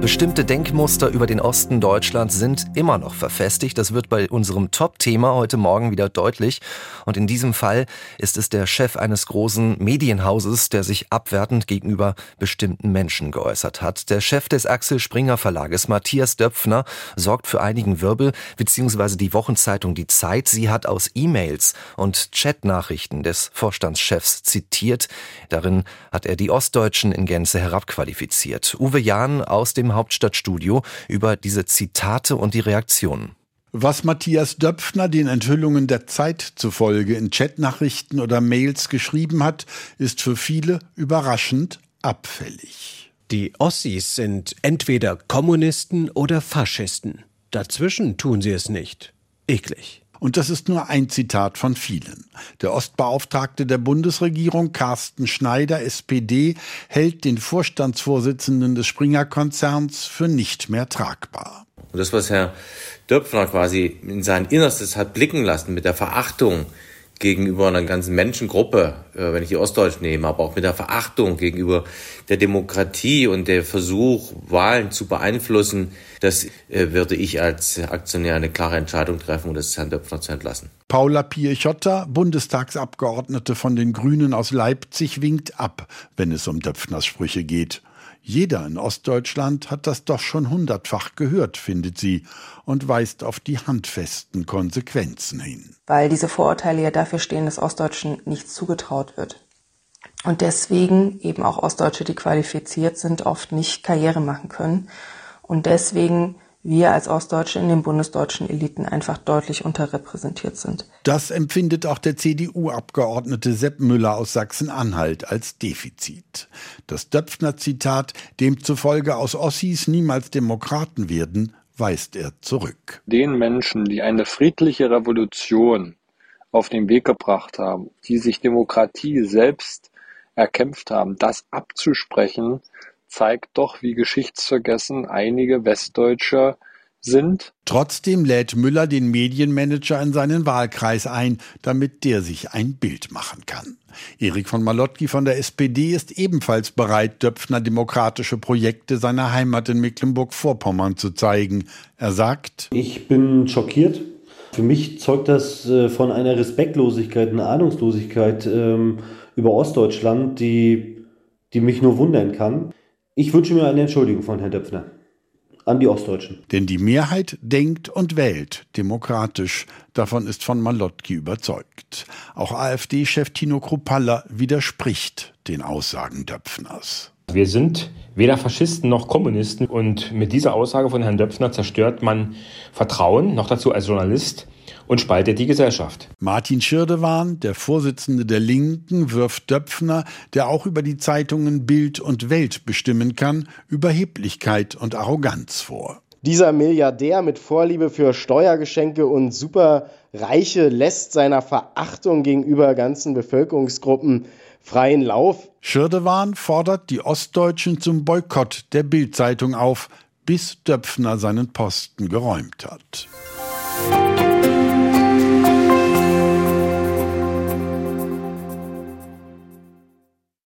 Bestimmte Denkmuster über den Osten Deutschlands sind immer noch verfestigt. Das wird bei unserem Top-Thema heute Morgen wieder deutlich. Und in diesem Fall ist es der Chef eines großen Medienhauses, der sich abwertend gegenüber bestimmten Menschen geäußert hat. Der Chef des Axel Springer Verlages, Matthias Döpfner, sorgt für einigen Wirbel, beziehungsweise die Wochenzeitung Die Zeit. Sie hat aus E-Mails und Chatnachrichten des Vorstandschefs zitiert. Darin hat er die Ostdeutschen in Gänze herabqualifiziert. Uwe Jahn aus dem Hauptstadtstudio über diese Zitate und die Reaktionen. Was Matthias Döpfner den Enthüllungen der Zeit zufolge in Chatnachrichten oder Mails geschrieben hat, ist für viele überraschend abfällig. Die Ossis sind entweder Kommunisten oder Faschisten. Dazwischen tun sie es nicht. Eklig. Und das ist nur ein Zitat von vielen. Der Ostbeauftragte der Bundesregierung, Carsten Schneider, SPD, hält den Vorstandsvorsitzenden des Springer-Konzerns für nicht mehr tragbar. Und das, was Herr Döpfner quasi in sein Innerstes hat blicken lassen mit der Verachtung gegenüber einer ganzen Menschengruppe, äh, wenn ich die Ostdeutschen nehme, aber auch mit der Verachtung gegenüber der Demokratie und der Versuch, Wahlen zu beeinflussen, das äh, würde ich als Aktionär eine klare Entscheidung treffen und das Herrn Döpfner zu entlassen. Paula Piechota, Bundestagsabgeordnete von den Grünen aus Leipzig, winkt ab, wenn es um Döpfners Sprüche geht. Jeder in Ostdeutschland hat das doch schon hundertfach gehört, findet sie, und weist auf die handfesten Konsequenzen hin. Weil diese Vorurteile ja dafür stehen, dass Ostdeutschen nichts zugetraut wird. Und deswegen eben auch Ostdeutsche, die qualifiziert sind, oft nicht Karriere machen können. Und deswegen wir als Ostdeutsche in den bundesdeutschen Eliten einfach deutlich unterrepräsentiert sind. Das empfindet auch der CDU-Abgeordnete Sepp Müller aus Sachsen-Anhalt als Defizit. Das Döpfner-Zitat, demzufolge aus Ossis niemals Demokraten werden, weist er zurück. Den Menschen, die eine friedliche Revolution auf den Weg gebracht haben, die sich Demokratie selbst erkämpft haben, das abzusprechen, zeigt doch, wie geschichtsvergessen einige Westdeutsche sind. Trotzdem lädt Müller den Medienmanager in seinen Wahlkreis ein, damit der sich ein Bild machen kann. Erik von Malotki von der SPD ist ebenfalls bereit, Döpfner demokratische Projekte seiner Heimat in Mecklenburg-Vorpommern zu zeigen. Er sagt, ich bin schockiert. Für mich zeugt das äh, von einer Respektlosigkeit, einer Ahnungslosigkeit ähm, über Ostdeutschland, die, die mich nur wundern kann. Ich wünsche mir eine Entschuldigung von Herrn Döpfner an die Ostdeutschen. Denn die Mehrheit denkt und wählt demokratisch. Davon ist von Malotki überzeugt. Auch AfD-Chef Tino Kruppalla widerspricht den Aussagen Döpfners. Wir sind weder Faschisten noch Kommunisten und mit dieser Aussage von Herrn Döpfner zerstört man Vertrauen, noch dazu als Journalist, und spaltet die Gesellschaft. Martin Schirdewan, der Vorsitzende der Linken, wirft Döpfner, der auch über die Zeitungen Bild und Welt bestimmen kann, Überheblichkeit und Arroganz vor. Dieser Milliardär mit Vorliebe für Steuergeschenke und Superreiche lässt seiner Verachtung gegenüber ganzen Bevölkerungsgruppen freien Lauf. Schirdewan fordert die Ostdeutschen zum Boykott der Bildzeitung auf, bis Döpfner seinen Posten geräumt hat.